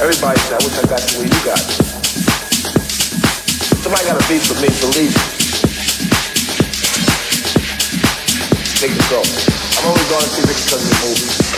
Everybody said, I wish I got the way you got. Somebody got a beat for me, believe me. Take the go. I'm only going to see Ricky because of the movie.